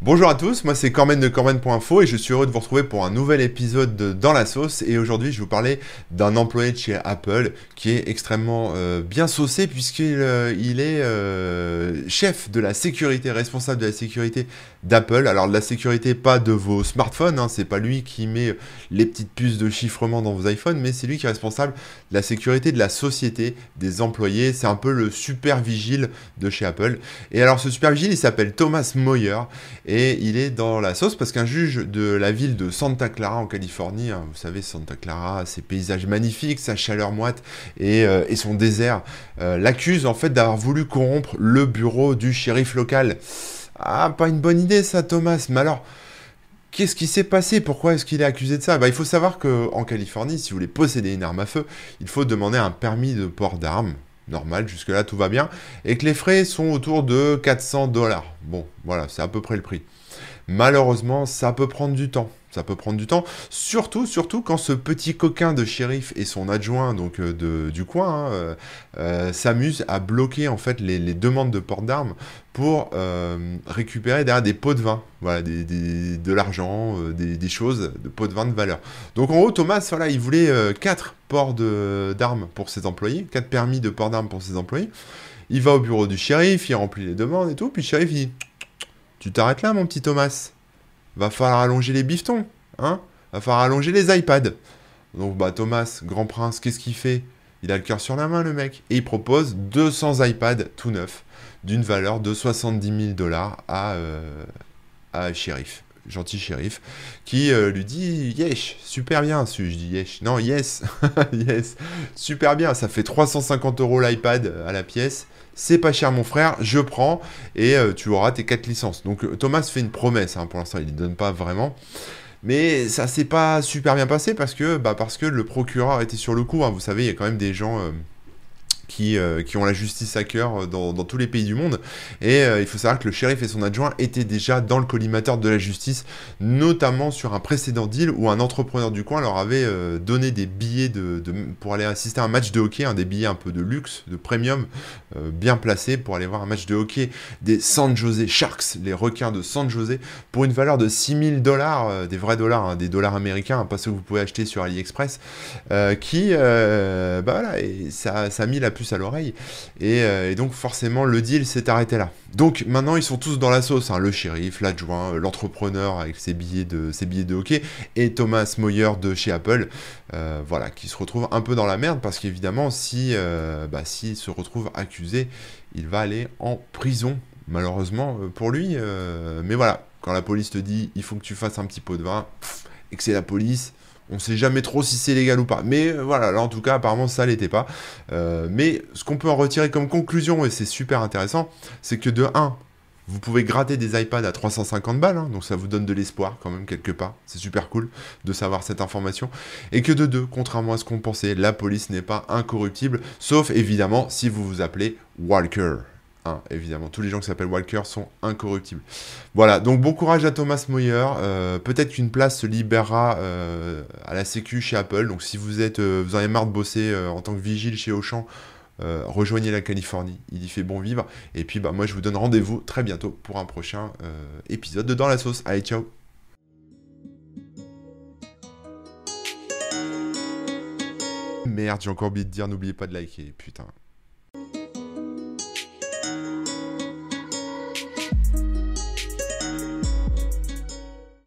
Bonjour à tous, moi c'est Cormen de Cormen.info et je suis heureux de vous retrouver pour un nouvel épisode de Dans la sauce et aujourd'hui je vais vous parler d'un employé de chez Apple qui est extrêmement euh, bien saucé puisqu'il euh, est euh, chef de la sécurité, responsable de la sécurité d'Apple. Alors de la sécurité pas de vos smartphones, hein, c'est pas lui qui met les petites puces de chiffrement dans vos iPhones, mais c'est lui qui est responsable de la sécurité de la société, des employés. C'est un peu le super vigile de chez Apple. Et alors ce super vigile il s'appelle Thomas Moyer et il est dans la sauce parce qu'un juge de la ville de Santa Clara en Californie, hein, vous savez Santa Clara, ses paysages magnifiques, sa chaleur moite et, euh, son désert, euh, l'accuse en fait d'avoir voulu corrompre le bureau du shérif local. Ah, pas une bonne idée ça Thomas, mais alors... Qu'est-ce qui s'est passé? Pourquoi est-ce qu'il est accusé de ça? Bah, Il faut savoir qu'en Californie, si vous voulez posséder une arme à feu, il faut demander un permis de port d'armes normal, jusque-là tout va bien, et que les frais sont autour de 400 dollars. Bon, voilà, c'est à peu près le prix. Malheureusement, ça peut prendre du temps. Ça peut prendre du temps, surtout, surtout quand ce petit coquin de shérif et son adjoint donc euh, de, du coin hein, euh, euh, s'amusent à bloquer en fait les, demandes de port d'armes pour récupérer derrière des pots de vin, voilà, de l'argent, des, choses, de pots de vin de valeur. Donc en haut, Thomas, voilà, il voulait 4 ports d'armes pour ses employés, 4 permis de port d'armes pour ses employés. Il va au bureau du shérif, il remplit les demandes et tout, puis le shérif dit Tu t'arrêtes là, mon petit Thomas? Va falloir allonger les biftons, hein Va falloir allonger les iPads. Donc, bah, Thomas, grand prince, qu'est-ce qu'il fait? Il a le cœur sur la main, le mec. Et il propose 200 iPads tout neufs, d'une valeur de 70 000 dollars à, euh, à shérif gentil shérif, qui euh, lui dit Yesh, super bien. Je dis Yesh, non, yes, yes, super bien. Ça fait 350 euros l'iPad à la pièce. C'est pas cher, mon frère, je prends et euh, tu auras tes 4 licences. Donc euh, Thomas fait une promesse, hein, pour l'instant, il ne donne pas vraiment. Mais ça s'est pas super bien passé parce que, bah, parce que le procureur était sur le coup. Hein. Vous savez, il y a quand même des gens qui, euh, qui ont la justice à cœur euh, dans, tous les pays du monde. Et euh, il faut savoir que le shérif et son adjoint étaient déjà dans le collimateur de la justice, notamment sur un précédent deal où un entrepreneur du coin leur avait donné des billets de, pour aller assister à un match de hockey, un des billets un peu de luxe, de premium, bien placés pour aller voir un match de hockey des San Jose Sharks, les requins de San Jose, pour une valeur de 6000 dollars, des vrais dollars, hein, des dollars américains, hein, pas ceux que vous pouvez acheter sur AliExpress, qui, bah voilà, et ça a mis la à l'oreille. Euh, et, donc forcément le deal s'est arrêté là. Donc maintenant ils sont tous dans la sauce, hein. le shérif, l'adjoint, euh, l'entrepreneur avec ses billets, de, ses billets de hockey, et Thomas Moyer de chez Apple, euh, voilà, qui se retrouve un peu dans la merde parce qu'évidemment si bah, s'il se retrouve accusé, il va aller en prison malheureusement pour lui. mais voilà, quand la police te dit il faut que tu fasses un petit pot de vin, et que c'est la police, on sait jamais trop si c'est légal ou pas. Mais euh, voilà, là en tout cas, apparemment ça l'était pas. Euh, mais ce qu'on peut en retirer comme conclusion, et c'est super intéressant, c'est que de 1, vous pouvez gratter des iPads à 350 balles, hein, donc ça vous donne de l'espoir quand même quelque part. C'est super cool de savoir cette information. Et que de 2, contrairement à ce qu'on pensait, la police n'est pas incorruptible, sauf évidemment si vous vous appelez Walker. Hein, évidemment. Tous les gens qui s'appellent Walker sont incorruptibles. Voilà, donc bon courage à Thomas Moyer. Euh, peut-être qu'une place se libérera euh, à la Sécu chez Apple. Donc si vous êtes, euh, vous en avez marre de bosser en tant que vigile chez Auchan, rejoignez la Californie. Il y fait bon vivre. Et puis bah moi je vous donne rendez-vous très bientôt pour un prochain épisode de Dans la sauce. Allez, ciao Merde, j'ai encore oublié de dire, n'oubliez pas de liker, putain.